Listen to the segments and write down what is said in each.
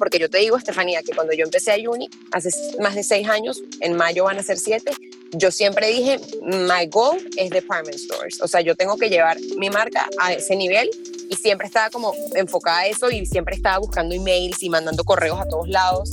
porque yo te digo, Estefanía, que cuando yo empecé a Unique, hace más de seis años, en mayo van a ser siete, yo siempre dije, my goal es department stores. O sea, yo tengo que llevar mi marca a ese nivel y siempre estaba como enfocada a eso y siempre estaba buscando emails y mandando correos a todos lados.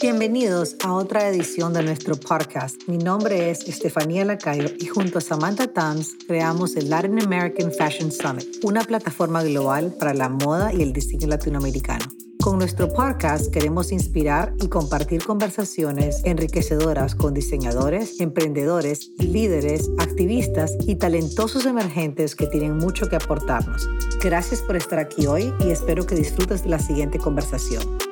Bienvenidos a otra edición de nuestro podcast. Mi nombre es Estefanía Lacayo y junto a Samantha Tams creamos el Latin American Fashion Summit, una plataforma global para la moda y el diseño latinoamericano. Con nuestro podcast queremos inspirar y compartir conversaciones enriquecedoras con diseñadores, emprendedores, líderes, activistas y talentosos emergentes que tienen mucho que aportarnos. Gracias por estar aquí hoy y espero que disfrutes de la siguiente conversación.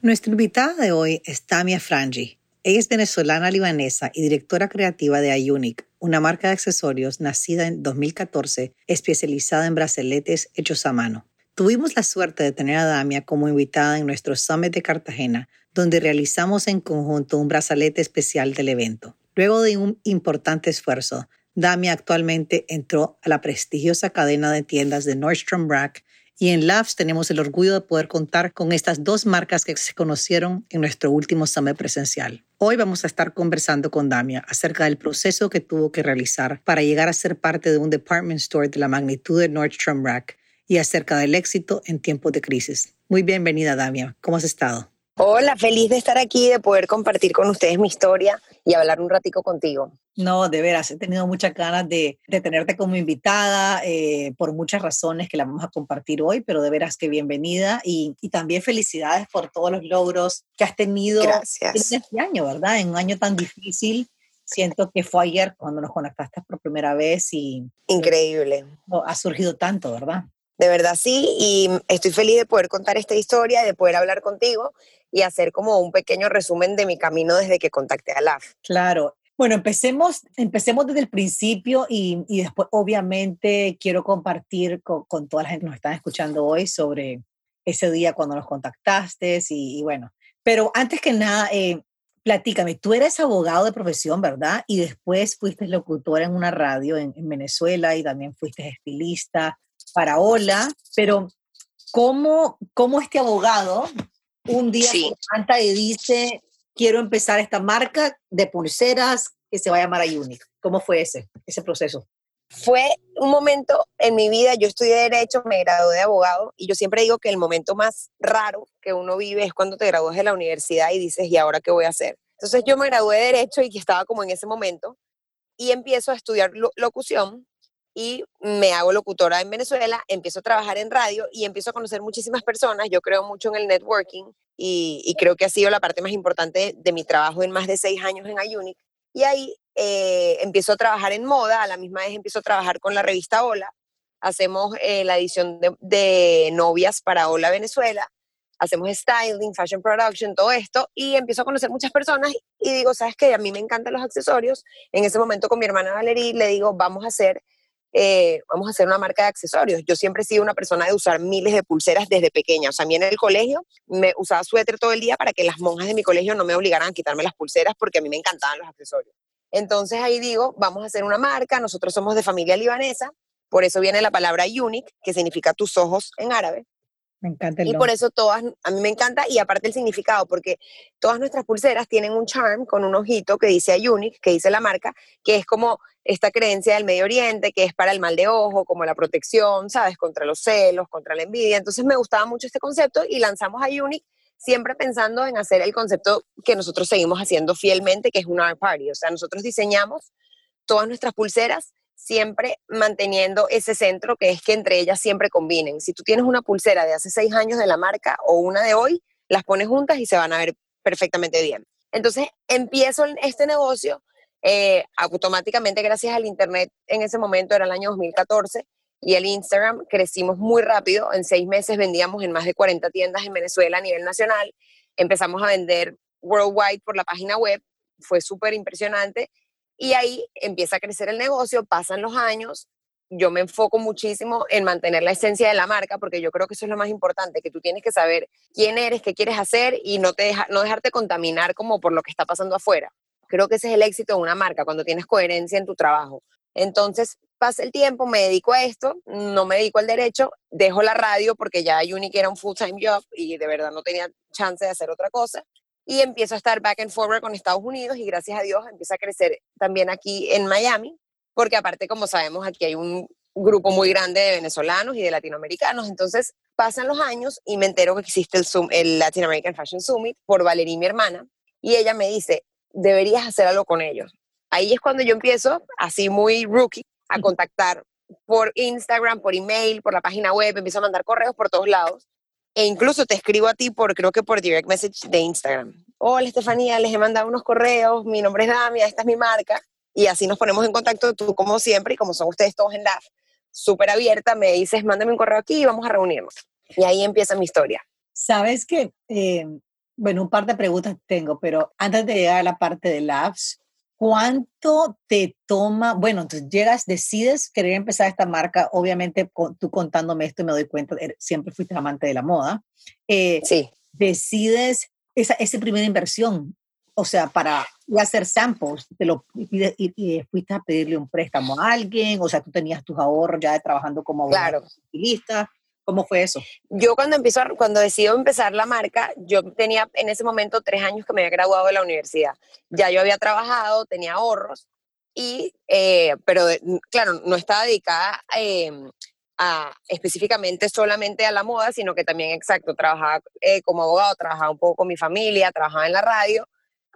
Nuestra invitada de hoy es Tamia Frangi. Ella es venezolana libanesa y directora creativa de Iunic, una marca de accesorios nacida en 2014 especializada en brazaletes hechos a mano. Tuvimos la suerte de tener a Damia como invitada en nuestro Summit de Cartagena, donde realizamos en conjunto un brazalete especial del evento. Luego de un importante esfuerzo, Damia actualmente entró a la prestigiosa cadena de tiendas de Nordstrom Rack y en Labs tenemos el orgullo de poder contar con estas dos marcas que se conocieron en nuestro último summit presencial. Hoy vamos a estar conversando con Damia acerca del proceso que tuvo que realizar para llegar a ser parte de un department store de la magnitud de Nordstrom Rack y acerca del éxito en tiempos de crisis. Muy bienvenida, Damia. ¿Cómo has estado? Hola, feliz de estar aquí, de poder compartir con ustedes mi historia y hablar un ratico contigo. No, de veras, he tenido muchas ganas de, tenerte como invitada eh, por muchas razones que la vamos a compartir hoy, pero de veras que bienvenida y, también felicidades por todos los logros que has tenido Gracias. en este año, ¿verdad? En un año tan difícil. Siento que fue ayer cuando nos conectaste por primera vez y... Increíble. Ha surgido tanto, ¿verdad? De verdad sí, y estoy feliz de poder contar esta historia, de poder hablar contigo y hacer como un pequeño resumen de mi camino desde que contacté a LAF. Claro. Bueno, empecemos, empecemos desde el principio y, y después obviamente quiero compartir con, con, toda la gente que nos está escuchando hoy sobre ese día cuando nos contactaste y, y bueno, pero antes que nada, eh, platícame, tú eres abogado de profesión, ¿verdad? Y después fuiste locutora en una radio en, en Venezuela y también fuiste estilista para Hola, pero ¿cómo, cómo este abogado un día Sí. se levanta y dice, quiero empezar esta marca de pulseras que se va a llamar Iunic? ¿Cómo fue ese, ese proceso? Fue un momento en mi vida, yo estudié Derecho, me gradué de abogado y yo siempre digo que el momento más raro que uno vive es cuando te gradúas de la universidad y dices, ¿y ahora qué voy a hacer? Entonces yo me gradué de Derecho y estaba como en ese momento y empiezo a estudiar lo- locución y me hago locutora en Venezuela, empiezo a trabajar en radio y empiezo a conocer muchísimas personas. Yo creo mucho en el networking y, y creo que ha sido la parte más importante de mi trabajo en más de seis años en Iunic. Y ahí eh, empiezo a trabajar en moda, a la misma vez empiezo a trabajar con la revista Hola. Hacemos eh, la edición de, de novias para Hola Venezuela. Hacemos styling, fashion production, todo esto. Y empiezo a conocer muchas personas y digo, ¿sabes qué? A mí me encantan los accesorios. En ese momento con mi hermana Valerie le digo, vamos a hacer eh, vamos a hacer una marca de accesorios. Yo siempre he sido una persona de usar miles de pulseras desde pequeña. O sea, a mí en el colegio me usaba suéter todo el día para que las monjas de mi colegio no me obligaran a quitarme las pulseras porque a mí me encantaban los accesorios. Entonces ahí digo, vamos a hacer una marca. Nosotros somos de familia libanesa. Por eso viene la palabra unique, que significa tus ojos en árabe. Me encanta el Y por eso todas, a mí me encanta, y aparte el significado, porque todas nuestras pulseras tienen un charm con un ojito que dice Unique, que dice la marca, que es como esta creencia del Medio Oriente, que es para el mal de ojo, como la protección, ¿sabes? Contra los celos, contra la envidia. Entonces me gustaba mucho este concepto y lanzamos a Unique siempre pensando en hacer el concepto que nosotros seguimos haciendo fielmente, que es un art party. O sea, nosotros diseñamos todas nuestras pulseras siempre manteniendo ese centro que es que entre ellas siempre combinen. Si tú tienes una pulsera de hace seis años de la marca o una de hoy, las pones juntas y se van a ver perfectamente bien. Entonces empiezo este negocio eh, automáticamente gracias al Internet en ese momento, era el año 2014, y el Instagram crecimos muy rápido. En seis meses vendíamos en más de 40 tiendas en Venezuela a nivel nacional. Empezamos a vender worldwide por la página web. Fue súper impresionante. Y ahí empieza a crecer el negocio, pasan los años. Yo me enfoco muchísimo en mantener la esencia de la marca, porque yo creo que eso es lo más importante, que tú tienes que saber quién eres, qué quieres hacer y no, te deja, no dejarte contaminar como por lo que está pasando afuera. Creo que ese es el éxito de una marca, cuando tienes coherencia en tu trabajo. Entonces, pasa el tiempo, me dedico a esto, no me dedico al derecho, dejo la radio porque ya Unique era un full-time job y de verdad no tenía chance de hacer otra cosa. Y empiezo a estar back and forward con Estados Unidos y gracias a Dios empieza a crecer también aquí en Miami, porque aparte, como sabemos, aquí hay un grupo muy grande de venezolanos y de latinoamericanos. Entonces pasan los años y me entero que existe el, Zoom, el Latin American Fashion Summit por Valerie, mi hermana, y ella me dice, deberías hacer algo con ellos. Ahí es cuando yo empiezo, así muy rookie, a contactar por Instagram, por email, por la página web, empiezo a mandar correos por todos lados. E incluso te escribo a ti por, creo que por direct message de Instagram. Hola Estefanía, les he mandado unos correos, mi nombre es Damia, esta es mi marca. Y así nos ponemos en contacto, tú como siempre, y como son ustedes todos en LAF, súper abierta, me dices, mándame un correo aquí y vamos a reunirnos. Y ahí empieza mi historia. Sabes que, eh, bueno, un par de preguntas tengo, pero antes de llegar a la parte de Labs, ¿Cuánto te toma? Bueno, entonces llegas, decides querer empezar esta marca. Obviamente, tú contándome esto me doy cuenta, siempre fuiste amante de la moda. Eh, sí. Decides esa, esa primera inversión, o sea, para hacer samples, te lo, y, fuiste a pedirle un préstamo a alguien, o sea, tú tenías tus ahorros ya de trabajando como claro. estilista. ¿Cómo fue eso? Yo cuando empiezo, cuando decido empezar la marca, yo tenía en ese momento tres años que me había graduado de la universidad. Ya yo había trabajado, tenía ahorros, y, eh, pero claro, no estaba dedicada em, a, específicamente solamente a la moda, sino que también, exacto, trabajaba eh, como abogado, trabajaba un poco con mi familia, trabajaba en la radio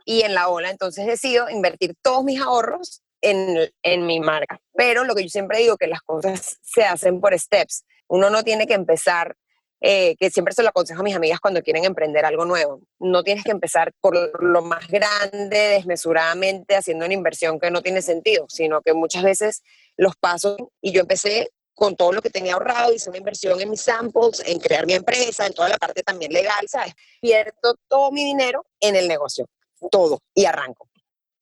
y en la ola. Entonces decido invertir todos mis ahorros en, en mi marca. Pero lo que yo siempre digo, que las cosas se hacen por steps uno no tiene que empezar, eh, que siempre se lo aconsejo a mis amigas cuando quieren emprender algo nuevo. No tienes que empezar por lo más grande, desmesuradamente, haciendo una inversión que no tiene sentido, sino que muchas veces los pasos, y yo empecé con todo lo que tenía ahorrado, hice una inversión en mis samples, en crear mi empresa, en toda la parte también legal, ¿sabes? Pierdo todo mi dinero en el negocio, todo, y arranco.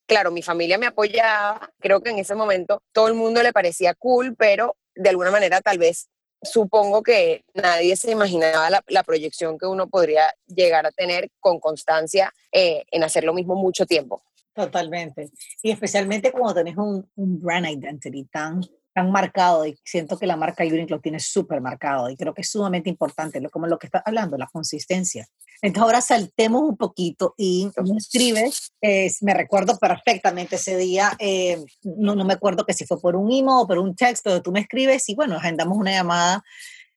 Claro, mi familia me apoyaba, creo que en ese momento todo el mundo le parecía cool, pero de alguna manera tal vez supongo que nadie se imaginaba la, proyección que uno podría llegar a tener con constancia eh, en hacer lo mismo mucho tiempo. Totalmente. Y especialmente cuando tenés un, un brand identity tan tan marcado y siento que la marca Unique lo tiene súper marcado y creo que es sumamente importante, como lo que está hablando, la consistencia. Entonces ahora saltemos un poquito y me escribes, me recuerdo perfectamente ese día, eh, no, no me acuerdo que si fue por un email o por un text, pero tú me escribes y bueno, agendamos una llamada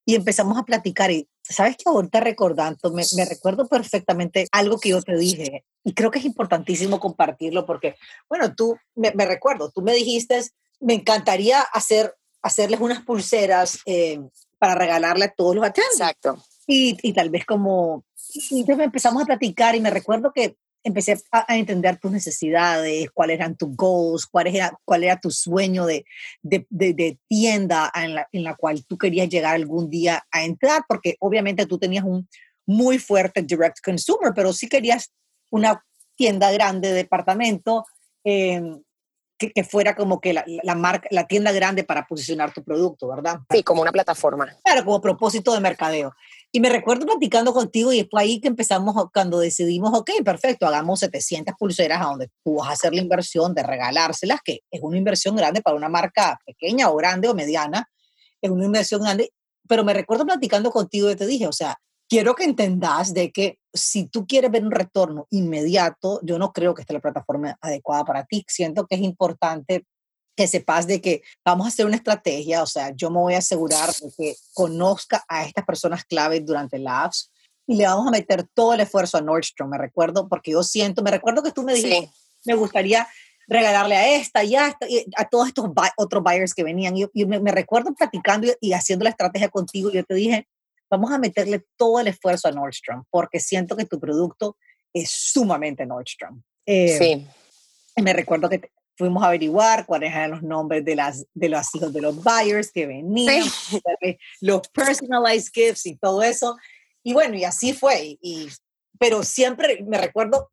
y empezamos a platicar y sabes que ahorita recordando, me, me, recuerdo perfectamente algo que yo te dije y creo que es importantísimo compartirlo porque, bueno, tú, me recuerdo, tú me dijiste, me encantaría hacer, hacerles unas pulseras eh, para regalarle a todos los atendentes. Exacto. Y, y, tal vez como, y entonces empezamos a platicar y me recuerdo que empecé a, entender tus necesidades, cuáles eran tus goals, cuál era, cuál era tu sueño de, de, de, tienda en la, en la, cual tú querías llegar algún día a entrar, porque obviamente tú tenías un muy fuerte direct consumer, pero sí querías una tienda grande de departamento eh, que, fuera como que la, la, marca, la tienda grande para posicionar tu producto, ¿verdad? Sí, como una plataforma. Claro, como propósito de mercadeo. Y me recuerdo platicando contigo y fue ahí que empezamos cuando decidimos, ok, perfecto, hagamos 700 pulseras a donde tú vas a hacer la inversión de regalárselas, que es una inversión grande para una marca pequeña o grande o mediana, es una inversión grande. Pero me recuerdo platicando contigo y te dije, o sea, quiero que entendas de que si tú quieres ver un retorno inmediato, yo no creo que esté la plataforma adecuada para ti. Siento que es importante que sepas de que vamos a hacer una estrategia, o sea, yo me voy a asegurar de que conozca a estas personas claves durante la apps y le vamos a meter todo el esfuerzo a Nordstrom, me recuerdo, porque yo siento, me recuerdo que tú me dijiste, me gustaría regalarle a esta y a, esta, y a todos estos otros buyers que venían. Y, me, me, recuerdo platicando y, y, haciendo la estrategia contigo, yo te dije, vamos a meterle todo el esfuerzo a Nordstrom porque siento que tu producto es sumamente Nordstrom. Eh, sí. Me recuerdo que fuimos a averiguar cuáles eran los nombres de, las, de los hijos de los buyers que venían, los personalized gifts y todo eso. Y bueno, y así fue. Y, pero siempre me recuerdo,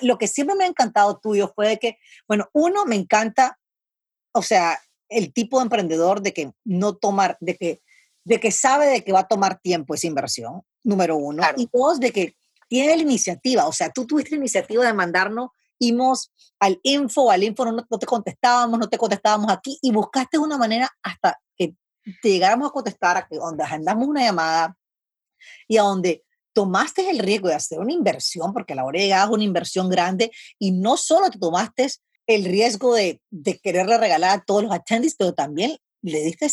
lo que siempre me ha encantado tuyo fue de que, bueno, uno, me encanta, o sea, el tipo de emprendedor de que no tomar, de que de que sabe de que va a tomar tiempo esa inversión, número uno, y dos, de que tiene la iniciativa, o sea, tú tuviste la iniciativa de mandarnos íbamos al info, al info no, no te contestábamos, no te contestábamos aquí y buscaste una manera hasta que te llegáramos a contestar, a que donde agendamos una llamada y a donde tomaste el riesgo de hacer una inversión, porque la hora de es una inversión grande, y no solo te tomaste el riesgo de, de quererle regalar a todos los attendees, pero también le diste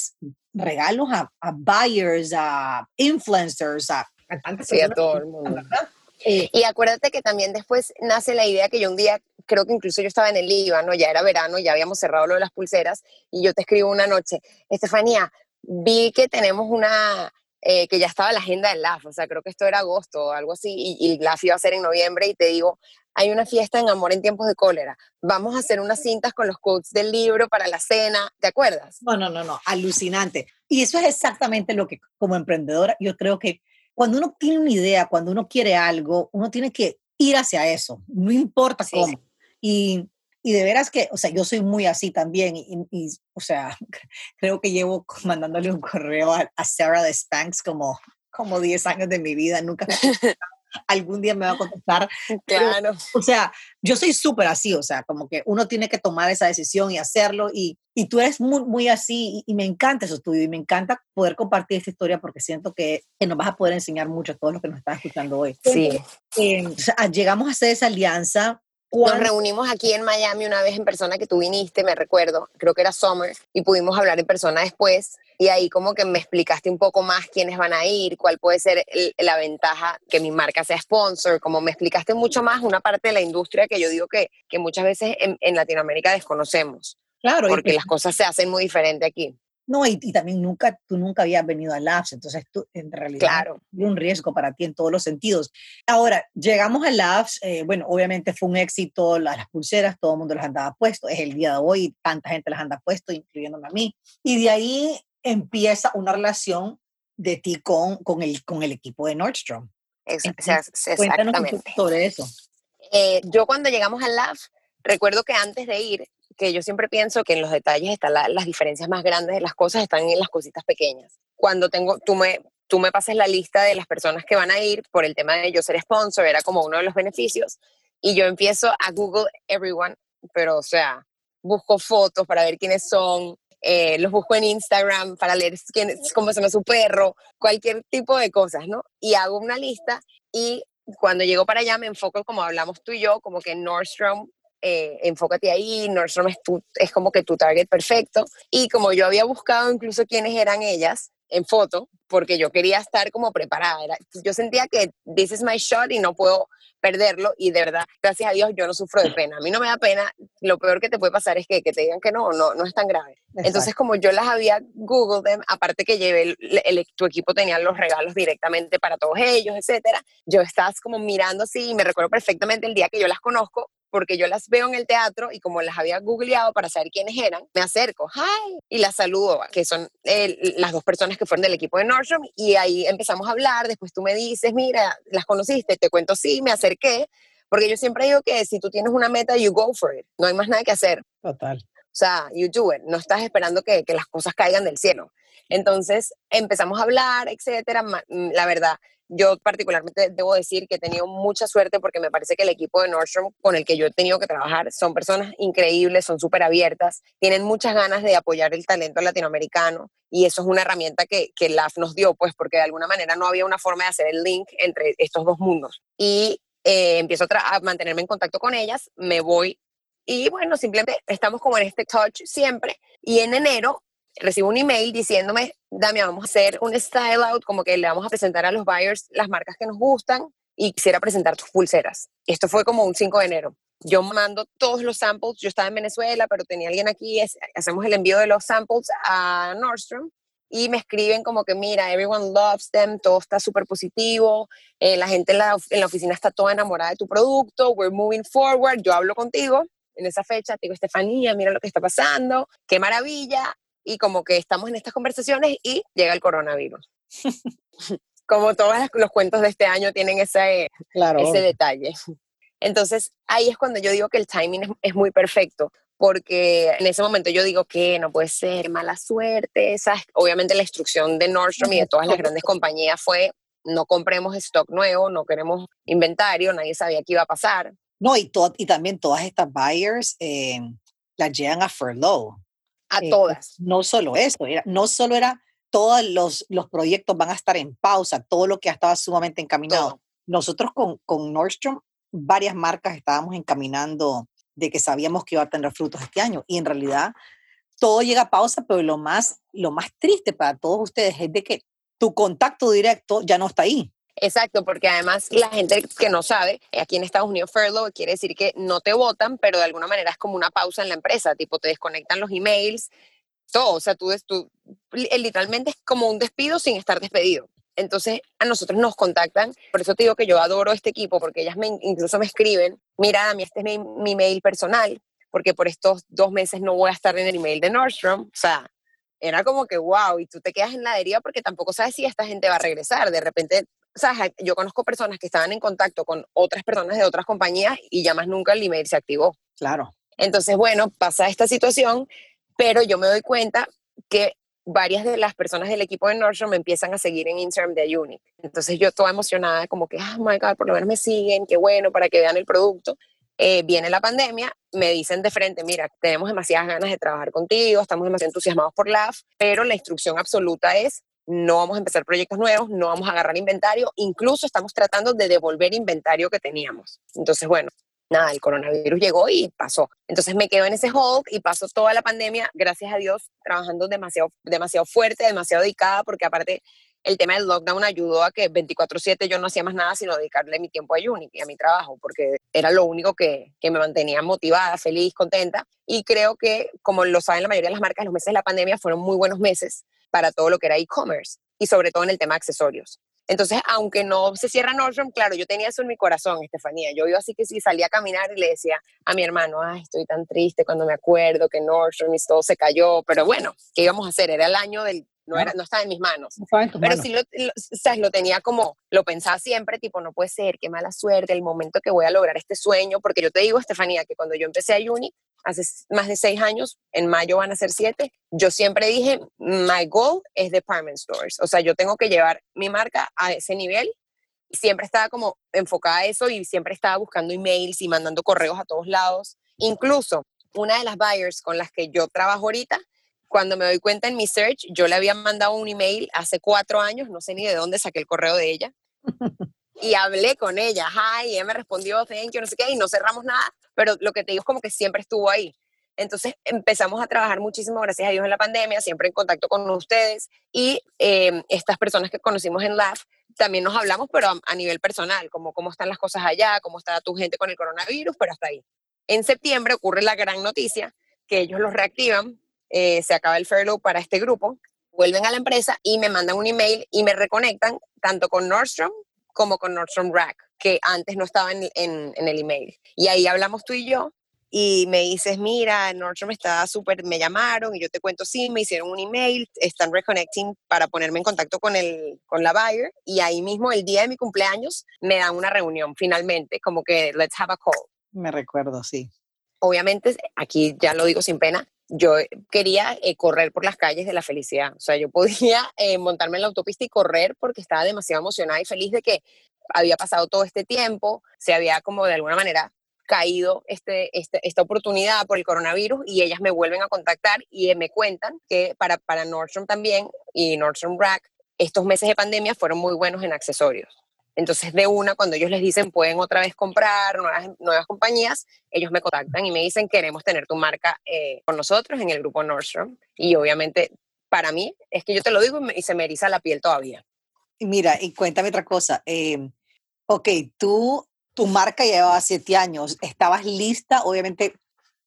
regalos a, a buyers, a influencers, a, sí, a todo el mundo. Eh, y acuérdate que también después nace la idea que yo un día, creo que incluso yo estaba en el Líbano, ya era verano, ya habíamos cerrado lo de las pulseras, y yo te escribo una noche, Estefanía, vi que tenemos una, eh, que ya estaba la agenda del LAF, o sea, creo que esto era agosto o algo así, y, y el LAF iba a ser en noviembre, y te digo, hay una fiesta en Amor en tiempos de cólera, vamos a hacer unas cintas con los quotes del libro para la cena, ¿te acuerdas? No, no, no, no, alucinante. Y eso es exactamente lo que como emprendedora yo creo que cuando uno tiene una idea, cuando uno quiere algo, uno tiene que ir hacia eso, no importa cómo. Y y de veras que, o sea, yo soy muy así también, y, o sea, creo que llevo mandándole un correo a, Sarah de Spanx como, como 10 años de mi vida, nunca algún día me va a contestar. Claro. o sea, yo soy súper así, o sea, como que uno tiene que tomar esa decisión y hacerlo, y, y tú eres muy, muy así, y, me encanta eso tuyo, y me encanta poder compartir esta historia porque siento que, que, nos vas a poder enseñar mucho a todos los que nos están escuchando hoy. Sí. Eh, o sea, llegamos a hacer esa alianza nos reunimos aquí en Miami una vez en persona que tú viniste, me recuerdo, creo que era Summer, y pudimos hablar en persona después. Y ahí como que me explicaste un poco más quiénes van a ir, cuál puede ser la ventaja que mi marca sea sponsor, como me explicaste mucho más una parte de la industria que yo digo que, que muchas veces en, en Latinoamérica desconocemos. Claro. Porque las cosas se hacen muy diferente aquí. No, y, también nunca, tú nunca habías venido a Labs, entonces tú, en realidad claro. un riesgo para ti en todos los sentidos. Ahora, llegamos a Labs, eh, bueno, obviamente fue un éxito, las, pulseras, todo el mundo las andaba puesto, es el día de hoy, tanta gente las anda puesto, incluyéndome a mí, y de ahí empieza una relación de ti con, con, el, con el equipo de Nordstrom. exactamente. sobre eso. Eh, yo cuando llegamos al Labs, recuerdo que antes de ir, que yo siempre pienso que en los detalles están las diferencias más grandes de las cosas, están en las cositas pequeñas. Cuando tengo, tú me, tú me pases la lista de las personas que van a ir por el tema de yo ser sponsor, era como uno de los beneficios, y yo empiezo a Google Everyone, pero o sea, busco fotos para ver quiénes son, eh, los busco en Instagram para leer quién, cómo se llama su perro, cualquier tipo de cosas, ¿no? Y hago una lista y cuando llego para allá me enfoco, como hablamos tú y yo, como que Nordstrom eh, enfócate ahí, Nordstrom es, es como que tu target perfecto. Y como yo había buscado incluso quiénes eran ellas en foto, porque yo quería estar como preparada. yo sentía que this is my shot y no puedo perderlo y de verdad, gracias a Dios, yo no sufro de pena. A mí no me da pena, lo peor que te puede pasar es que, que te digan que no, no, no es tan grave. Entonces, como yo las había Google them, aparte que llevé, el, tu equipo tenía los regalos directamente para todos ellos, etcétera, yo estaba como mirando así y me recuerdo perfectamente el día que yo las conozco, porque yo las veo en el teatro y como las había googleado para saber quiénes eran, me acerco, hi, y las saludo, que son las dos personas que fueron del equipo de Nordstrom, y ahí empezamos a hablar, después tú me dices, mira, las conociste, te cuento sí, me acerqué, porque yo siempre digo que si tú tienes una meta, you go for it, no hay más nada que hacer. Total. O sea, you do it, no estás esperando que, que las cosas caigan del cielo. Entonces empezamos a hablar, etcétera. Mm, la verdad, yo particularmente debo decir que he tenido mucha suerte porque me parece que el equipo de Nordstrom con el que yo he tenido que trabajar son personas increíbles, son súper abiertas, tienen muchas ganas de apoyar el talento latinoamericano y eso es una herramienta que, que LAF nos dio, pues porque de alguna manera no había una forma de hacer el link entre estos dos mundos. Y eh, empiezo a, a mantenerme en contacto con ellas, me voy y bueno, simplemente estamos como en este touch siempre. Y en enero recibo un email diciéndome, Damián, vamos a hacer un style out, como que le vamos a presentar a los buyers las marcas que nos gustan y quisiera presentar tus pulseras. Esto fue como un 5 de enero. Yo mando todos los samples, yo estaba en Venezuela, pero tenía alguien aquí, hacemos el envío de los samples a Nordstrom y me escriben como que, mira, everyone loves them, todo está súper positivo, eh, la gente en la, en la oficina está toda enamorada de tu producto, we're moving forward, yo hablo contigo en esa fecha, te digo, Estefanía, mira lo que está pasando, qué maravilla, y como que estamos en estas conversaciones y llega el coronavirus. como todos los cuentos de este año tienen ese, ese detalle. Entonces, ahí es cuando yo digo que el timing es, muy perfecto, porque en ese momento yo digo que no puede ser mala suerte. ¿sabes? Obviamente la instrucción de Nordstrom y de todas las grandes compañías fue no compremos stock nuevo, no queremos inventario, nadie sabía qué iba a pasar. No, y, y también todas estas buyers eh, las llegan a furlough. A eh, todas. No solo eso, era, no solo era todos los, los proyectos van a estar en pausa, todo lo que estaba sumamente encaminado. Nosotros con, con Nordstrom, varias marcas estábamos encaminando de que sabíamos que iba a tener frutos este año y en realidad todo llega a pausa, pero lo más, lo más triste para todos ustedes es de que tu contacto directo ya no está ahí. Exacto, porque además la gente que no sabe, aquí en Estados Unidos furlough quiere decir que no te votan, pero de alguna manera es como una pausa en la empresa, tipo te desconectan los emails, todo, o sea, tú, tú literalmente es como un despido sin estar despedido. Entonces a nosotros nos contactan, por eso te digo que yo adoro este equipo, porque ellas me, incluso me escriben, mira, a mí este es mi, mi mail personal, porque por estos dos meses no voy a estar en el email de Nordstrom. O sea, era como que wow, y tú te quedas en la deriva porque tampoco sabes si esta gente va a regresar. De repente, sea, yo conozco personas que estaban en contacto con otras personas de otras compañías y ya más nunca el email se activó. Claro. Entonces, bueno, pasa esta situación, pero yo me doy cuenta que varias de las personas del equipo de Nordstrom me empiezan a seguir en Instagram de Unique. Entonces yo toda emocionada, como que, oh my God, por lo menos me siguen, qué bueno, para que vean el producto. Eh, viene la pandemia, me dicen de frente, mira, tenemos demasiadas ganas de trabajar contigo, estamos demasiado entusiasmados por LAF, pero la instrucción absoluta es no vamos a empezar proyectos nuevos, no vamos a agarrar inventario, incluso estamos tratando de devolver inventario que teníamos. Entonces, bueno, nada, el coronavirus llegó y pasó. Entonces me quedo en ese hold y pasó toda la pandemia, gracias a Dios, trabajando demasiado, demasiado fuerte, demasiado dedicada, porque aparte el tema del lockdown ayudó a que 24/7 yo no hacía más nada sino dedicarle mi tiempo a Unique y a mi trabajo, porque era lo único que, que, me mantenía motivada, feliz, contenta. Y creo que, como lo saben la mayoría de las marcas, los meses de la pandemia fueron muy buenos meses para todo lo que era e-commerce y sobre todo en el tema de accesorios. Entonces, aunque no se cierra Nordstrom, claro, yo tenía eso en mi corazón, Estefanía. Yo iba así que sí, salía a caminar y le decía a mi hermano, ay, estoy tan triste cuando me acuerdo que Nordstrom y todo se cayó, pero bueno, ¿qué íbamos a hacer? Era el año del no, era, no estaba en mis manos. pero sí lo, lo tenía como, lo pensaba siempre, tipo, no puede ser, qué mala suerte, el momento que voy a lograr este sueño, porque yo te digo, Estefanía, que cuando yo empecé a Uni, hace más de seis años, en mayo van a ser siete, yo siempre dije, my goal es department stores, o sea, yo tengo que llevar mi marca a ese nivel y siempre estaba como enfocada a eso y siempre estaba buscando emails y mandando correos a todos lados. Incluso una de las buyers con las que yo trabajo ahorita, cuando me doy cuenta en mi search, yo le había mandado un email hace cuatro años, no sé ni de dónde saqué el correo de ella, y hablé con ella, hi, y ella me respondió, thank you, no sé qué, y no cerramos nada, pero lo que te digo es como que siempre estuvo ahí. Entonces empezamos a trabajar muchísimo, gracias a Dios, en la pandemia, siempre en contacto con ustedes y em, estas personas que conocimos en LAF, también nos hablamos, pero a, a, nivel personal, como cómo están las cosas allá, cómo está tu gente con el coronavirus, pero hasta ahí. En septiembre ocurre la gran noticia que ellos los reactivan eh, se acaba el furlough para este grupo, vuelven a la empresa y me mandan un email y me reconectan tanto con Nordstrom como con Nordstrom Rack, que antes no estaba en, en, el email. Y ahí hablamos tú y yo y me dices, mira, Nordstrom está súper, me llamaron y yo te cuento, sí, me hicieron un email, están reconnecting para ponerme en contacto con, el, con la buyer y ahí mismo el día de mi cumpleaños me dan una reunión finalmente, como que let's have a call. Me recuerdo, sí. Obviamente, aquí ya lo digo sin pena, yo quería eh, correr por las calles de la felicidad. O sea, yo podía eh, montarme en la autopista y correr porque estaba demasiado emocionada y feliz de que había pasado todo este tiempo, se había como de alguna manera caído este, este, esta oportunidad por el coronavirus y ellas me vuelven a contactar y me cuentan que para, para Nordstrom también y Nordstrom Rack, estos meses de pandemia fueron muy buenos en accesorios. Entonces, de una, cuando ellos les dicen pueden otra vez comprar nuevas, nuevas compañías, ellos me contactan y me dicen queremos tener tu marca eh, con nosotros en el grupo Nordstrom. Y obviamente, para mí, es que yo te lo digo y, se me eriza la piel todavía. Mira, y cuéntame otra cosa. Eh, ok, tú, tu marca llevaba siete años, estabas lista, obviamente,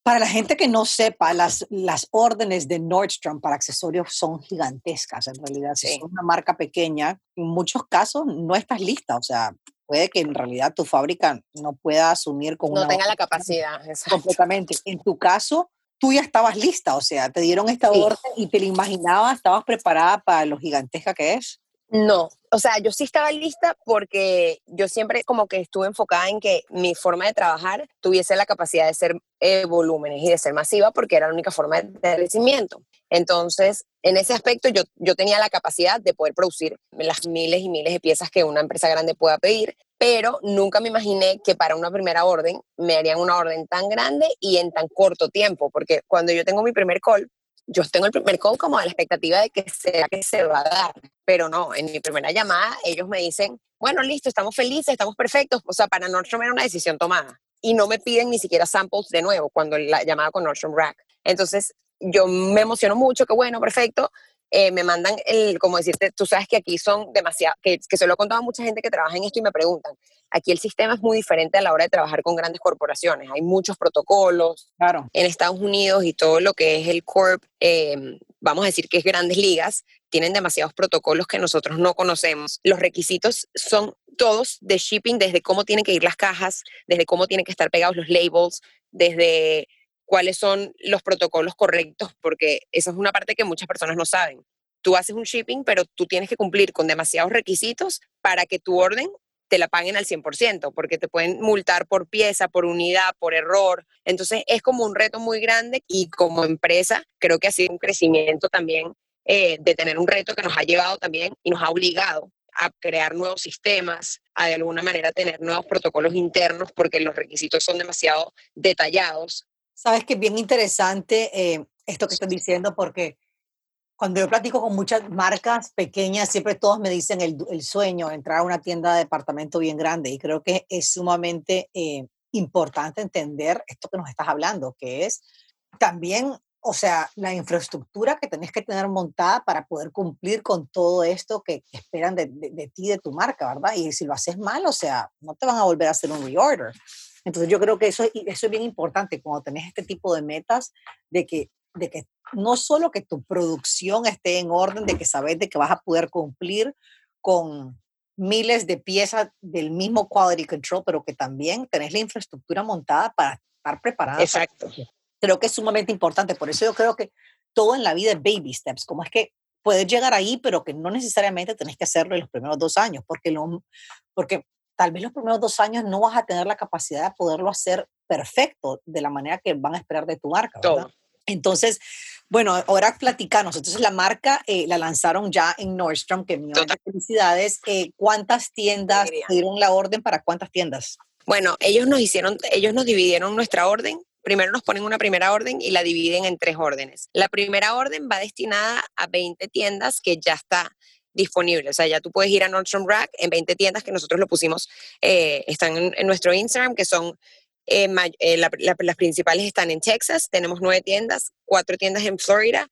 para la gente que no sepa, las, las órdenes de Nordstrom para accesorios son gigantescas en realidad. Si es una marca pequeña, en muchos casos no estás lista. O sea, puede que en realidad tu fábrica no pueda asumir con no tenga la capacidad. Completamente. En tu caso, tú ya estabas lista. O sea, te dieron esta orden y te la imaginabas, estabas preparada para lo gigantesca que es. No, o sea, yo sí estaba lista porque yo siempre como que estuve enfocada en que mi forma de trabajar tuviese la capacidad de ser eh, volúmenes y de ser masiva porque era la única forma de crecimiento. Entonces, en ese aspecto yo, yo tenía la capacidad de poder producir las miles y miles de piezas que una empresa grande pueda pedir, pero nunca me imaginé que para una primera orden me harían una orden tan grande y en tan corto tiempo, porque cuando yo tengo mi primer call, yo tengo el primer call como a la expectativa de que sea que se va a dar, pero no, en mi primera llamada ellos me dicen, bueno, listo, estamos felices, estamos perfectos, o sea, para Nordstrom era una decisión tomada y no me piden ni siquiera samples de nuevo cuando la llamada con Nordstrom Rack. Entonces, yo me emociono mucho, que bueno, perfecto, eh, me mandan el, como decirte, tú sabes que aquí son demasiado, que, que se lo he contado a mucha gente que trabaja en esto y me preguntan, aquí el sistema es muy diferente a la hora de trabajar con grandes corporaciones, hay muchos protocolos claro. en Estados Unidos y todo lo que es el corp, eh, vamos a decir que es grandes ligas, tienen demasiados protocolos que nosotros no conocemos. Los requisitos son todos de shipping, desde cómo tienen que ir las cajas, desde cómo tienen que estar pegados los labels, desde cuáles son los protocolos correctos, porque esa es una parte que muchas personas no saben. Tú haces un shipping, pero tú tienes que cumplir con demasiados requisitos para que tu orden te la paguen al 100%, porque te pueden multar por pieza, por unidad, por error. Entonces es como un reto muy grande y como empresa creo que ha sido un crecimiento también eh, de tener un reto que nos ha llevado también y nos ha obligado a crear nuevos sistemas, a de alguna manera tener nuevos protocolos internos, porque los requisitos son demasiado detallados Sabes que es bien interesante eh, esto que estás diciendo porque cuando yo platico con muchas marcas pequeñas, siempre todos me dicen el, el sueño, entrar a una tienda de departamento bien grande. Y creo que es sumamente eh, importante entender esto que nos estás hablando, que es también, o sea, la infraestructura que tenés que tener montada para poder cumplir con todo esto que, esperan de, de, de ti, de tu marca, ¿verdad? Y si lo haces mal, o sea, no te van a volver a hacer un reorder. Entonces yo creo que eso, eso es bien importante cuando tenés este tipo de metas, de que, de que no solo que tu producción esté en orden, de que sabes de que vas a poder cumplir con miles de piezas del mismo quality control, pero que también tenés la infraestructura montada para estar preparada. Exacto. creo que es sumamente importante. Por eso yo creo que todo en la vida es baby steps, como es que puedes llegar ahí, pero que no necesariamente tenés que hacerlo en los primeros dos años, porque, lo, porque tal vez los primeros dos años no vas a tener la capacidad de poderlo hacer perfecto de la manera que van a esperar de tu marca. ¿verdad? Todo. Entonces, bueno, ahora platicanos. Entonces, la marca eh, la lanzaron ya en Nordstrom, que mi felicidades. Eh, ¿Cuántas tiendas dieron la orden para cuántas tiendas? Bueno, ellos nos hicieron, ellos nos dividieron nuestra orden. Primero nos ponen una primera orden y la dividen en tres órdenes. La primera orden va destinada a 20 tiendas que ya está disponible. O sea, ya tú puedes ir a Nordstrom Rack en 20 tiendas que nosotros lo pusimos, eh, están en, nuestro Instagram, que son, eh, eh, la, la, las principales están en Texas, tenemos nueve tiendas, cuatro tiendas en Florida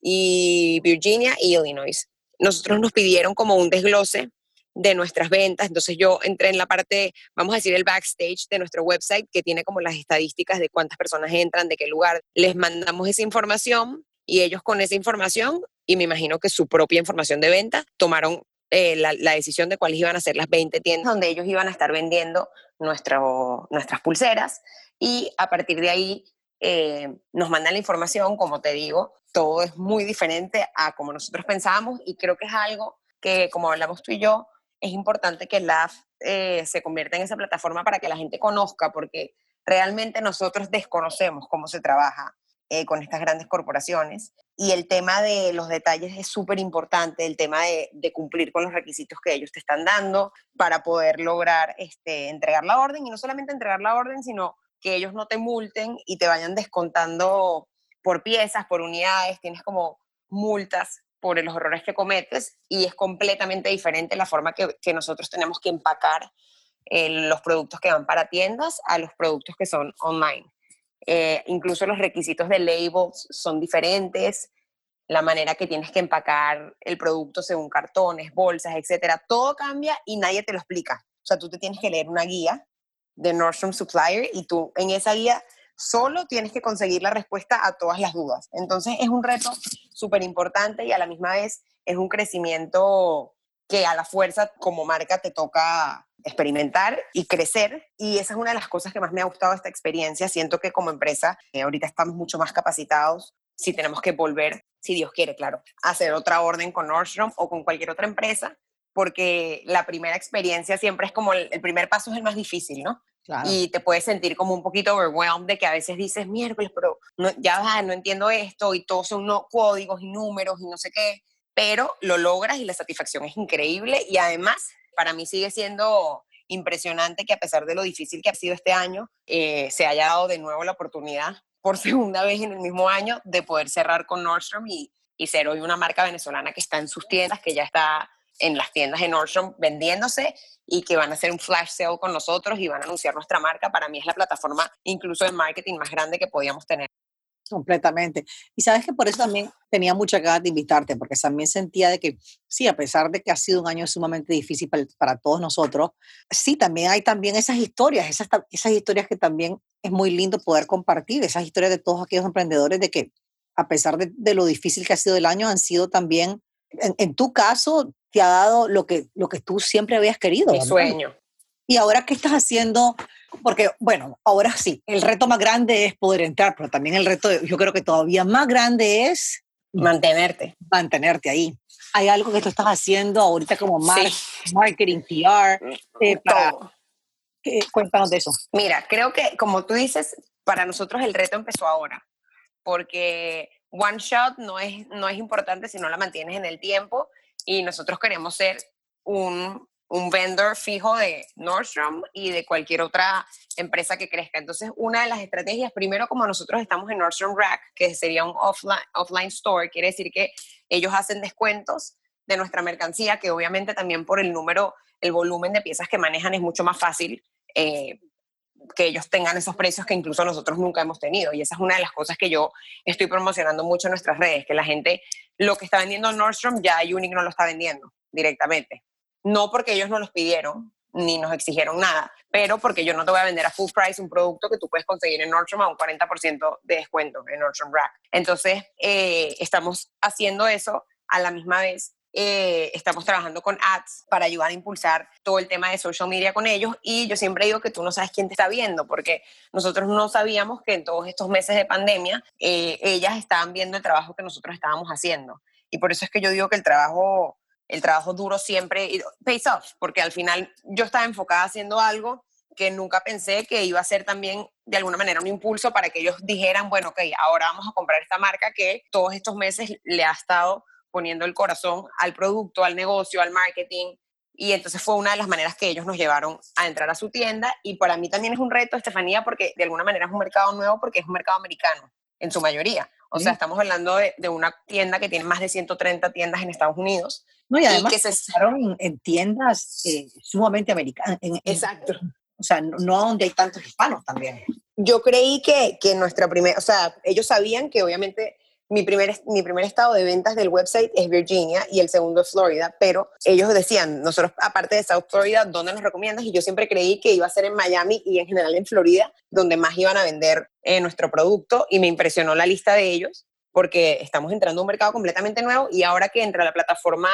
y Virginia y Illinois. Nosotros nos pidieron como un desglose de nuestras ventas. Entonces yo entré en la parte, vamos a decir, el backstage de nuestro website, que tiene como las estadísticas de cuántas personas entran, de qué lugar. Les mandamos esa información y ellos con esa información y me imagino que su propia información de venta tomaron eh, la, la, decisión de cuáles iban a ser las 20 tiendas donde ellos iban a estar vendiendo nuestro, nuestras pulseras y a partir de ahí eh, nos mandan la información, como te digo, todo es muy diferente a como nosotros pensábamos y creo que es algo que, como hablamos tú y yo, es importante que LAF eh, se convierta en esa plataforma para que la gente conozca, porque realmente nosotros desconocemos cómo se trabaja eh, con estas grandes corporaciones. Y el tema de los detalles es súper importante, el tema de, cumplir con los requisitos que ellos te están dando para poder lograr este, entregar la orden. Y no solamente entregar la orden, sino que ellos no te multen y te vayan descontando por piezas, por unidades. Tienes como multas por los errores que cometes y es completamente diferente la forma que, que nosotros tenemos que empacar eh, los productos que van para tiendas a los productos que son online. Eh, incluso los requisitos de labels son diferentes, la manera que tienes que empacar el producto según cartones, bolsas, etcétera, todo cambia y nadie te lo explica. O sea, tú te tienes que leer una guía de Nordstrom Supplier y tú en esa guía solo tienes que conseguir la respuesta a todas las dudas. Entonces es un reto súper importante y a la misma vez es un crecimiento que a la fuerza como marca te toca experimentar y crecer. Y esa es una de las cosas que más me ha gustado de esta experiencia. Siento que como empresa eh, ahorita estamos mucho más capacitados si tenemos que volver, si Dios quiere, claro, a hacer otra orden con Nordstrom o con cualquier otra empresa, porque la primera experiencia siempre es como el, el primer paso es el más difícil, ¿no? Claro. Y te puedes sentir como un poquito overwhelmed de que a veces dices, miércoles, pero no, ya no entiendo esto y todos son no, códigos y números y no sé qué, pero lo logras y la satisfacción es increíble y además para mí sigue siendo impresionante que a pesar de lo difícil que ha sido este año, eh, se haya dado de nuevo la oportunidad por segunda vez en el mismo año de poder cerrar con Nordstrom y, y ser hoy una marca venezolana que está en sus tiendas, que ya está en las tiendas de Nordstrom vendiéndose y que van a hacer un flash sale con nosotros y van a anunciar nuestra marca. Para mí es la plataforma incluso de marketing más grande que podíamos tener. Completamente. Y sabes que por eso también tenía mucha ganas de invitarte, porque también sentía de que, sí, a pesar de que ha sido un año sumamente difícil para, todos nosotros, sí, también hay también esas historias, esas, esas historias que también es muy lindo poder compartir, esas historias de todos aquellos emprendedores de que, a pesar de, lo difícil que ha sido el año, han sido también, en, tu caso, te ha dado lo que, lo que tú siempre habías querido. Mi sueño. Y ahora, ¿qué estás haciendo? Porque, bueno, ahora sí, el reto más grande es poder entrar, pero también el reto, yo creo que todavía más grande es mantenerte. Mantenerte ahí. ¿Hay algo que tú estás haciendo ahorita como marketing, PR? Eh, cuéntanos de eso. Mira, creo que, como tú dices, para nosotros el reto empezó ahora, porque one shot no es, no es importante si no la mantienes en el tiempo y nosotros queremos ser un un vendor fijo de Nordstrom y de cualquier otra empresa que crezca. Entonces, una de las estrategias, primero como nosotros estamos en Nordstrom Rack, que sería un offline, offline store, quiere decir que ellos hacen descuentos de nuestra mercancía, que obviamente también por el número, el volumen de piezas que manejan es mucho más fácil eh, que ellos tengan esos precios que incluso nosotros nunca hemos tenido. Y esa es una de las cosas que yo estoy promocionando mucho en nuestras redes, que la gente lo que está vendiendo Nordstrom ya Unique no lo está vendiendo directamente no porque ellos no los pidieron ni nos exigieron nada, pero porque yo no te voy a vender a full price un producto que tú puedes conseguir en Nordstrom a un 40% de descuento en Nordstrom Rack. Entonces, eh, estamos haciendo eso a la misma vez. Eh, estamos trabajando con ads para ayudar a impulsar todo el tema de social media con ellos y yo siempre digo que tú no sabes quién te está viendo porque nosotros no sabíamos que en todos estos meses de pandemia eh, ellas estaban viendo el trabajo que nosotros estábamos haciendo y por eso es que yo digo que el trabajo el trabajo duro siempre pays off, porque al final yo estaba enfocada haciendo algo que nunca pensé que iba a ser también de alguna manera un impulso para que ellos dijeran, bueno, ok, ahora vamos a comprar esta marca que todos estos meses le ha estado poniendo el corazón al producto, al negocio, al marketing. Y entonces fue una de las maneras que ellos nos llevaron a entrar a su tienda. Y para mí también es un reto, Estefanía, porque de alguna manera es un mercado nuevo, porque es un mercado americano, en su mayoría. O sea, estamos hablando de, de, una tienda que tiene más de 130 tiendas en Estados Unidos. No, y además que se en, en tiendas eh, sumamente americanas. Exacto. o sea, no, donde hay tantos hispanos también. Yo creí que, que nuestra primera, o sea, ellos sabían que obviamente mi primer, mi primer estado de ventas del website es Virginia y el segundo es Florida, pero ellos decían, nosotros aparte de South Florida, ¿dónde nos recomiendas? Y yo siempre creí que iba a ser en Miami y en general en Florida, donde más iban a vender eh, nuestro producto y me impresionó la lista de ellos porque estamos entrando a un mercado completamente nuevo y ahora que entra la plataforma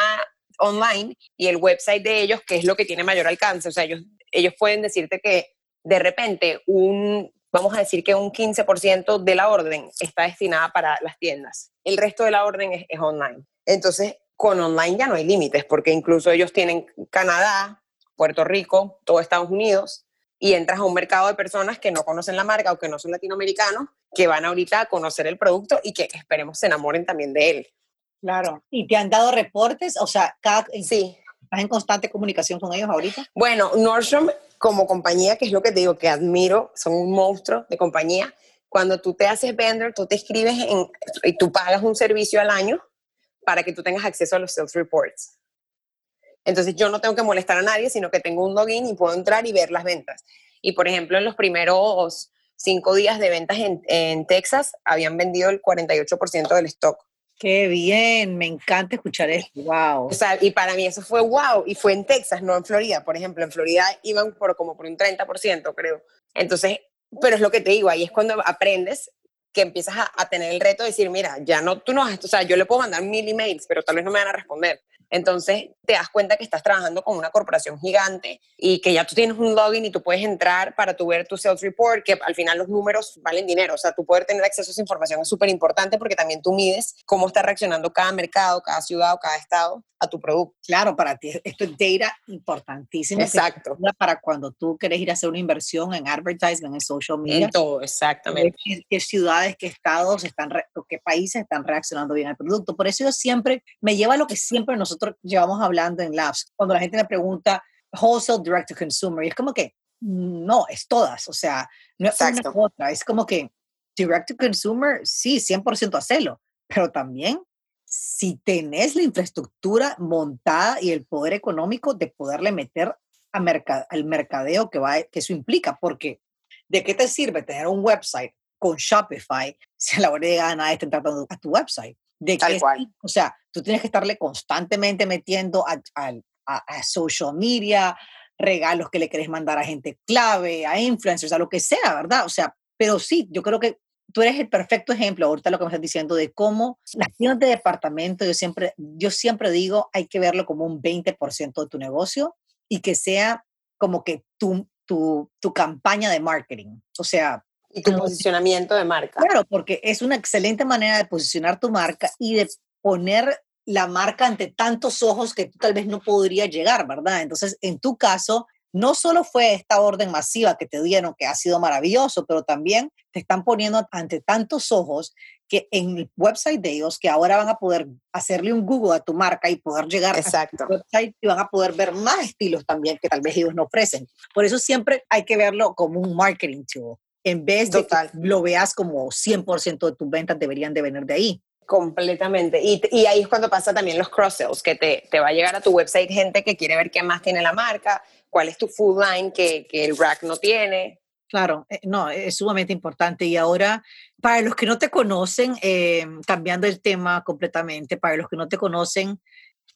online y el website de ellos, que es lo que tiene mayor alcance, o sea, ellos, ellos pueden decirte que de repente un vamos a decir que un 15% de la orden está destinada para las tiendas. El resto de la orden es, online. Entonces, con online ya no hay límites, porque incluso ellos tienen Canadá, Puerto Rico, todo Estados Unidos, y entras a un mercado de personas que no conocen la marca o que no son latinoamericanos, que van ahorita a conocer el producto y que esperemos se enamoren también de él. Claro. ¿Y te han dado reportes? O sea, cada, sí. ¿Estás en constante comunicación con ellos ahorita? Bueno, Nordstrom como compañía, que es lo que te digo, que admiro, son un monstruo de compañía. Cuando tú te haces vendor, tú te escribes y tú pagas un servicio al año para que tú tengas acceso a los sales reports. Entonces yo no tengo que molestar a nadie, sino que tengo un login y puedo entrar y ver las ventas. Y por ejemplo, en los primeros cinco días de ventas en, en Texas, habían vendido el 48% del stock. Qué bien, me encanta escuchar esto, wow. O sea, y para mí eso fue wow, y fue en Texas, no en Florida. Por ejemplo, en Florida iban por como por un 30%, creo. Entonces, pero es lo que te digo, ahí es cuando aprendes que empiezas a, a tener el reto de decir, mira, ya no, tú no, o sea, yo le puedo mandar mil emails, pero tal vez no me van a responder. Entonces te das cuenta que estás trabajando con una corporación gigante y que ya tú tienes un login y tú puedes entrar para tu ver tu sales report, que al final los números valen dinero. O sea, tú poder tener acceso a esa información es súper importante porque también tú mides cómo está reaccionando cada mercado, cada ciudad o cada estado a tu producto. Claro, para ti esto es data importantísimo. Exacto. Para cuando tú quieres ir a hacer una inversión en advertising, en social media. En todo, exactamente. Qué, ciudades, qué estados están, qué países están reaccionando bien al producto. Por eso yo siempre me lleva a lo que siempre nosotros llevamos hablando en Labs. Cuando la gente me pregunta, wholesale direct to consumer. Y es como que no, es todas. O sea, no es una u otra. Es como que direct to consumer, sí, 100% hacerlo. Pero también si tenés la infraestructura montada y el poder económico de poderle meter a al mercadeo que, va, que eso implica, porque ¿de qué te sirve tener un website con Shopify si a la hora de ganar está entrando a tu website? De Tal cual. O sea, tú tienes que estarle constantemente metiendo a, a, social media, regalos que le querés mandar a gente clave, a influencers, a lo que sea, ¿verdad? O sea, pero sí, yo creo que tú eres el perfecto ejemplo, ahorita lo que me estás diciendo, de cómo las tiendas de departamento, yo siempre, yo siempre digo, hay que verlo como un 20% de tu negocio y que sea como que tu, tu, tu campaña de marketing. O sea... Y tu posicionamiento de marca. Claro, porque es una excelente manera de posicionar tu marca y de poner la marca ante tantos ojos que tú tal vez no podrías llegar, ¿verdad? Entonces, en tu caso, no solo fue esta orden masiva que te dieron, que ha sido maravilloso, pero también te están poniendo ante tantos ojos que en el website de ellos, que ahora van a poder hacerle un Google a tu marca y poder llegar Exacto. a tu website y van a poder ver más estilos también que tal vez ellos no ofrecen. Por eso siempre hay que verlo como un marketing tool, en vez de que lo veas como 100% de tus ventas deberían de venir de ahí. Completamente. Y, y, ahí es cuando pasa también los cross-sales, que te, te, va a llegar a tu website gente que quiere ver qué más tiene la marca, cuál es tu food line que, que el rack no tiene. Claro, eh, no, es sumamente importante. Y ahora, para los que no te conocen, eh, cambiando el tema completamente, para los que no te conocen,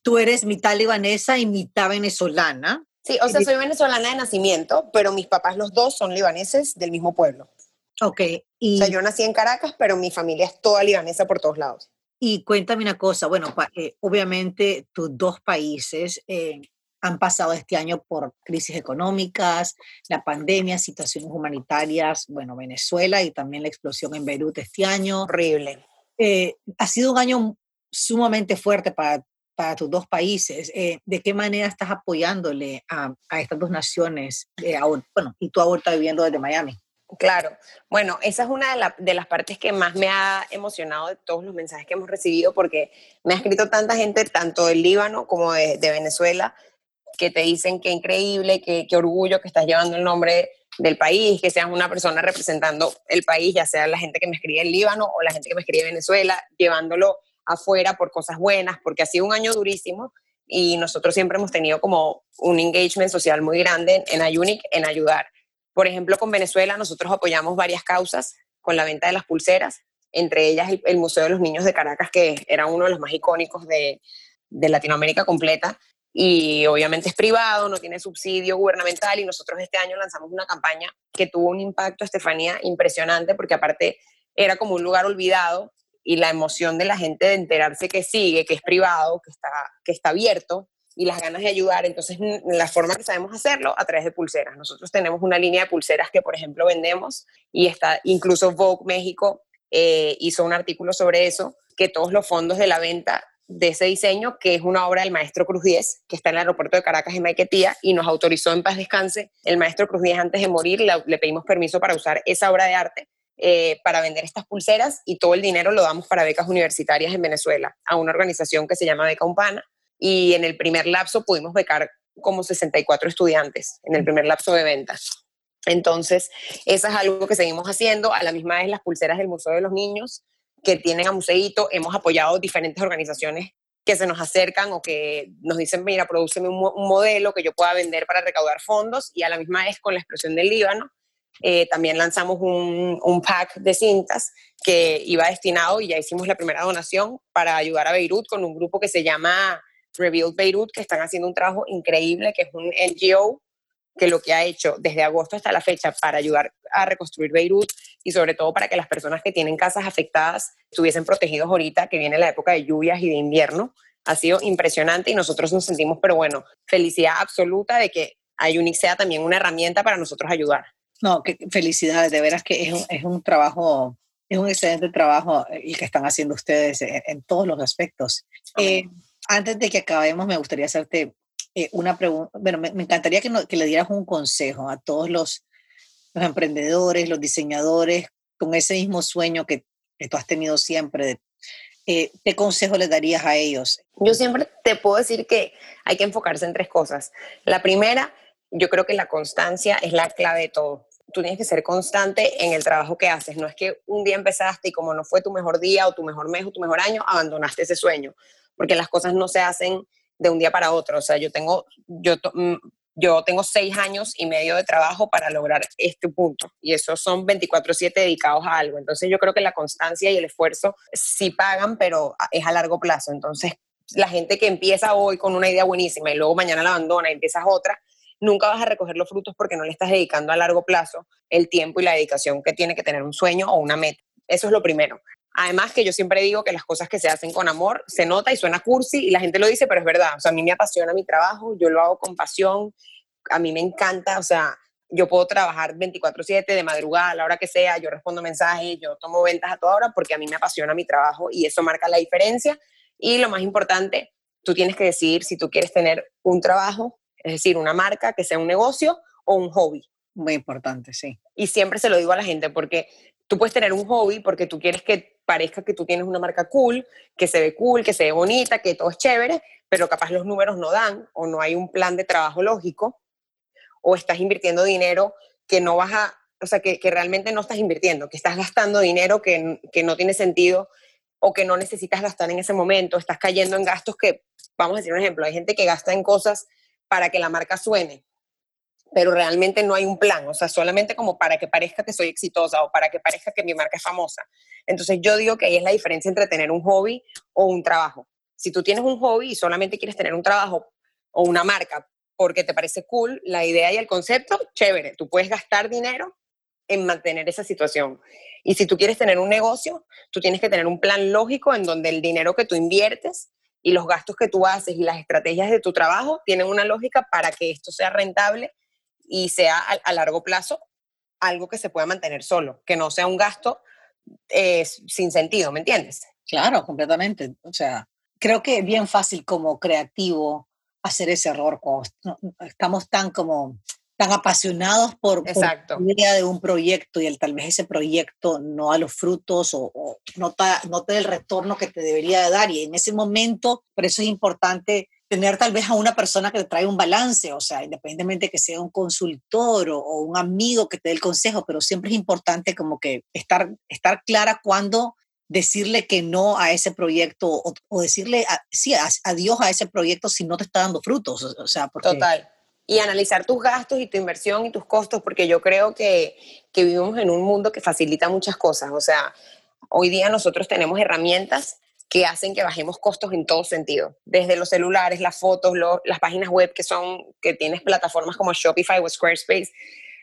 tú eres mitad libanesa y mitad venezolana. Sí, o sea, soy venezolana de nacimiento, pero mis papás los dos son libaneses del mismo pueblo. Ok. Y, o sea, yo nací en Caracas, pero mi familia es toda libanesa por todos lados. Y cuéntame una cosa, bueno, eh, obviamente tus dos países, han pasado este año por crisis económicas, la pandemia, situaciones humanitarias, bueno, Venezuela y también la explosión en Beirut este año. Horrible. Eh, ha sido un año sumamente fuerte para, para tus dos países. Eh, ¿De qué manera estás apoyándole a, estas dos naciones? Eh, bueno, y tú ahorita viviendo desde Miami. Claro, bueno, esa es una de, de, las partes que más me ha emocionado de todos los mensajes que hemos recibido, porque me ha escrito tanta gente, tanto del Líbano como de, de Venezuela, que te dicen que increíble, que, orgullo que estás llevando el nombre del país, que seas una persona representando el país, ya sea la gente que me escribe en Líbano o la gente que me escribe en Venezuela, llevándolo afuera por cosas buenas, porque ha sido un año durísimo y nosotros siempre hemos tenido como un engagement social muy grande en Ayunic en ayudar. Por ejemplo, con Venezuela nosotros apoyamos varias causas con la venta de las pulseras, entre ellas el, Museo de los Niños de Caracas, que era uno de los más icónicos de, de Latinoamérica completa, y obviamente es privado, no tiene subsidio gubernamental y nosotros este año lanzamos una campaña que tuvo un impacto, Estefanía, impresionante porque aparte era como un lugar olvidado y la emoción de la gente de enterarse que sigue, que es privado, que está, que está abierto y las ganas de ayudar. Entonces, la forma que sabemos hacerlo a través de pulseras. Nosotros tenemos una línea de pulseras que, por ejemplo, vendemos y está incluso Vogue México eh, hizo un artículo sobre eso, que todos los fondos de la venta de ese diseño, que es una obra del maestro Cruz Diez, que está en el aeropuerto de Caracas en Maiquetía, y nos autorizó en paz descanse el maestro Cruz Diez antes de morir, le, pedimos permiso para usar esa obra de arte eh, para vender estas pulseras y todo el dinero lo damos para becas universitarias en Venezuela, a una organización que se llama Beca Umpana, y en el primer lapso pudimos becar como 64 estudiantes, en el primer lapso de ventas. Entonces, eso es algo que seguimos haciendo, a la misma vez las pulseras del Museo de los Niños, que tienen a Museito, hemos apoyado diferentes organizaciones que se nos acercan o que nos dicen, mira, produceme un, modelo que yo pueda vender para recaudar fondos y a la misma vez con la explosión del Líbano, eh, también lanzamos un, un, pack de cintas que iba destinado y ya hicimos la primera donación para ayudar a Beirut con un grupo que se llama Rebuild Beirut, que están haciendo un trabajo increíble, que es un NGO que lo que ha hecho desde agosto hasta la fecha para ayudar a reconstruir Beirut y sobre todo para que las personas que tienen casas afectadas estuviesen protegidos ahorita, que viene la época de lluvias y de invierno, ha sido impresionante y nosotros nos sentimos, pero bueno, felicidad absoluta de que Ayunic sea también una herramienta para nosotros ayudar. No, que felicidades, de veras que es un, es un trabajo, es un excelente trabajo el que están haciendo ustedes en, todos los aspectos. Eh, antes de que acabemos, me gustaría hacerte eh, una pregunta, bueno, me, encantaría que, que, le dieras un consejo a todos los, los, emprendedores, los diseñadores, con ese mismo sueño que, que tú has tenido siempre de, eh, ¿qué consejo les darías a ellos? Yo siempre te puedo decir que hay que enfocarse en tres cosas. La primera, yo creo que la constancia es la clave de todo. Tú tienes que ser constante en el trabajo que haces. No es que un día empezaste y como no fue tu mejor día o tu mejor mes o tu mejor año, abandonaste ese sueño, porque las cosas no se hacen de un día para otro. O sea, yo tengo, yo mm, yo tengo seis años y medio de trabajo para lograr este punto y esos son 24/7 dedicados a algo. Entonces yo creo que la constancia y el esfuerzo sí pagan, pero es a largo plazo. Entonces la gente que empieza hoy con una idea buenísima y luego mañana la abandona y empiezas otra, nunca vas a recoger los frutos porque no le estás dedicando a largo plazo el tiempo y la dedicación que tiene que tener un sueño o una meta. Eso es lo primero. Además que yo siempre digo que las cosas que se hacen con amor se nota y suena cursi y la gente lo dice, pero es verdad. O sea, a mí me apasiona mi trabajo, yo lo hago con pasión, a mí me encanta, o sea, yo puedo trabajar 24/7 de madrugada, a la hora que sea, yo respondo mensajes, yo tomo ventas a toda hora porque a mí me apasiona mi trabajo y eso marca la diferencia. Y lo más importante, tú tienes que decidir si tú quieres tener un trabajo, es decir, una marca que sea un negocio o un hobby. Muy importante, sí. Y siempre se lo digo a la gente porque tú puedes tener un hobby porque tú quieres que parezca que tú tienes una marca cool, que se ve cool, que se ve bonita, que todo es chévere, pero capaz los números no dan o no hay un plan de trabajo lógico o estás invirtiendo dinero que no vas a, o sea, que, realmente no estás invirtiendo, que estás gastando dinero que, que no tiene sentido o que no necesitas gastar en ese momento, estás cayendo en gastos que, vamos a decir un ejemplo, hay gente que gasta en cosas para que la marca suene, pero realmente no hay un plan, o sea, solamente como para que parezca que soy exitosa o para que parezca que mi marca es famosa. Entonces yo digo que ahí es la diferencia entre tener un hobby o un trabajo. Si tú tienes un hobby y solamente quieres tener un trabajo o una marca porque te parece cool la idea y el concepto, chévere, tú puedes gastar dinero en mantener esa situación. Y si tú quieres tener un negocio, tú tienes que tener un plan lógico en donde el dinero que tú inviertes y los gastos que tú haces y las estrategias de tu trabajo tienen una lógica para que esto sea rentable y sea a, largo plazo algo que se pueda mantener solo, que no sea un gasto eh, sin sentido, ¿me entiendes? Claro, completamente. O sea, creo que es bien fácil como creativo hacer ese error estamos tan como tan apasionados por, la idea de un proyecto y el, tal vez ese proyecto no da los frutos o, no, no te da el retorno que te debería de dar. Y en ese momento, por eso es importante tener tal vez a una persona que te trae un balance, o sea, independientemente que sea un consultor o, un amigo que te dé el consejo, pero siempre es importante como que estar, estar clara cuando decirle que no a ese proyecto o, decirle sí, adiós a ese proyecto si no te está dando frutos. O sea, Total. Y analizar tus gastos y tu inversión y tus costos, porque yo creo que, que vivimos en un mundo que facilita muchas cosas. O sea, hoy día nosotros tenemos herramientas que hacen que bajemos costos en todo sentido, desde los celulares, las fotos, las páginas web que son que tienes plataformas como Shopify o Squarespace.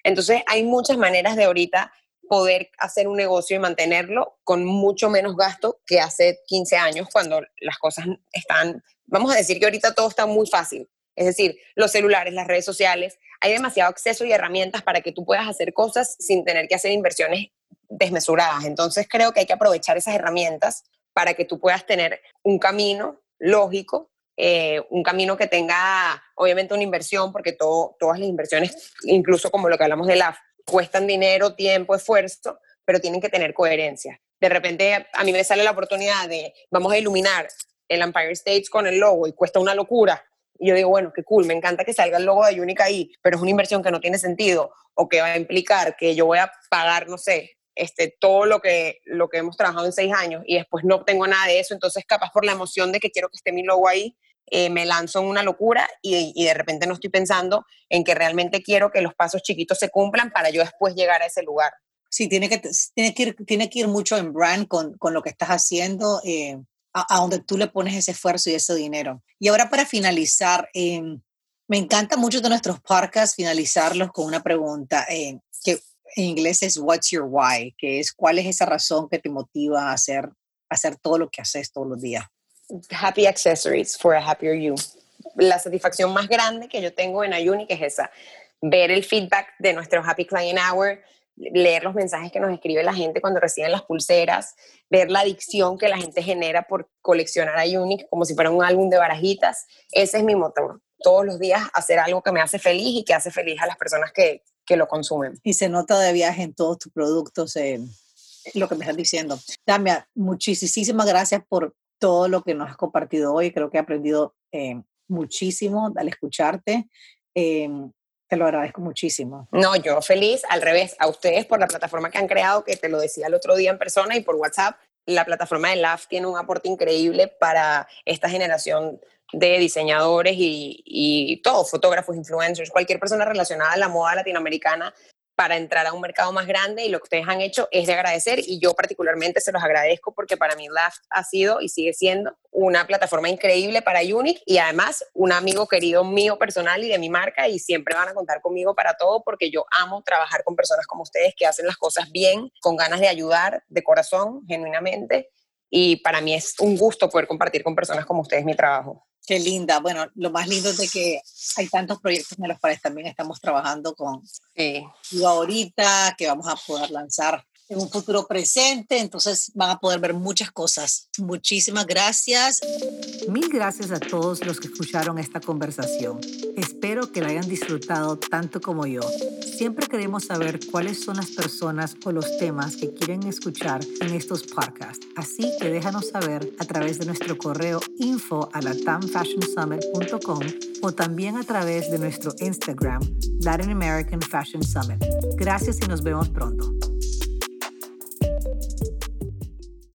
Entonces, hay muchas maneras de ahorita poder hacer un negocio y mantenerlo con mucho menos gasto que hace 15 años cuando las cosas están, vamos a decir que ahorita todo está muy fácil. Es decir, los celulares, las redes sociales, hay demasiado acceso y herramientas para que tú puedas hacer cosas sin tener que hacer inversiones desmesuradas. Entonces creo que hay que aprovechar esas herramientas para que tú puedas tener un camino lógico, eh, un camino que tenga obviamente una inversión, porque todo, todas las inversiones, incluso como lo que hablamos de la cuestan dinero, tiempo, esfuerzo, pero tienen que tener coherencia. De repente a mí me sale la oportunidad de, vamos a iluminar el Empire State con el logo y cuesta una locura. Y yo digo, bueno, qué cool, me encanta que salga el logo de Unique ahí, pero es una inversión que no tiene sentido o que va a implicar que yo voy a pagar, no sé, este, todo lo que, lo que hemos trabajado en seis años y después no tengo nada de eso, entonces capaz por la emoción de que quiero que esté mi logo ahí, eh, me lanzo en una locura y, de repente no estoy pensando en que realmente quiero que los pasos chiquitos se cumplan para yo después llegar a ese lugar. Sí, tiene que, tiene que, ir, tiene que ir mucho en brand con, con lo que estás haciendo, eh, a, donde tú le pones ese esfuerzo y ese dinero. Y ahora para finalizar, eh, me encanta mucho de nuestros podcasts finalizarlos con una pregunta que en inglés es What's your why, que es cuál es esa razón que te motiva a hacer, hacer todo lo que haces todos los días happy accessories for a happier you. La satisfacción más grande que yo tengo en Ayuni que es esa, ver el feedback de nuestro Happy Client Hour, leer los mensajes que nos escribe la gente cuando reciben las pulseras, ver la adicción que la gente genera por coleccionar Ayuni como si fuera un álbum de barajitas. Ese es mi motor. Todos los días hacer algo que me hace feliz y que hace feliz a las personas que, que lo consumen. Y se nota de viaje en todos tus productos. lo que me estás diciendo. Tamia, muchísimas gracias por todo lo que nos has compartido hoy. Creo que he aprendido eh, muchísimo al escucharte. Eh, te lo agradezco muchísimo. No, yo feliz, al revés, a ustedes por la plataforma que han creado, que te lo decía el otro día en persona y por WhatsApp. La plataforma de LAF tiene un aporte increíble para esta generación de diseñadores y, y todos, fotógrafos, influencers, cualquier persona relacionada a la moda latinoamericana para entrar a un mercado más grande y lo que ustedes han hecho es de agradecer y yo particularmente se los agradezco porque para mí Laft ha sido y sigue siendo una plataforma increíble para Unique y además un amigo querido mío personal y de mi marca y siempre van a contar conmigo para todo porque yo amo trabajar con personas como ustedes que hacen las cosas bien, con ganas de ayudar, de corazón, genuinamente y para mí es un gusto poder compartir con personas como ustedes mi trabajo. Qué linda. Bueno, lo más lindo es de que hay tantos proyectos en los cuales también estamos trabajando con sí. ahorita, que vamos a poder lanzar en un futuro presente, entonces van a poder ver muchas cosas. Muchísimas gracias. Mil gracias a todos los que escucharon esta conversación. Espero que la hayan disfrutado tanto como yo. Siempre queremos saber cuáles son las personas o los temas que quieren escuchar en estos podcasts. Así que déjanos saber a través de nuestro correo info a latamfashionsummit.com o también a través de nuestro Instagram, Latin American Fashion Summit. Gracias y nos vemos pronto.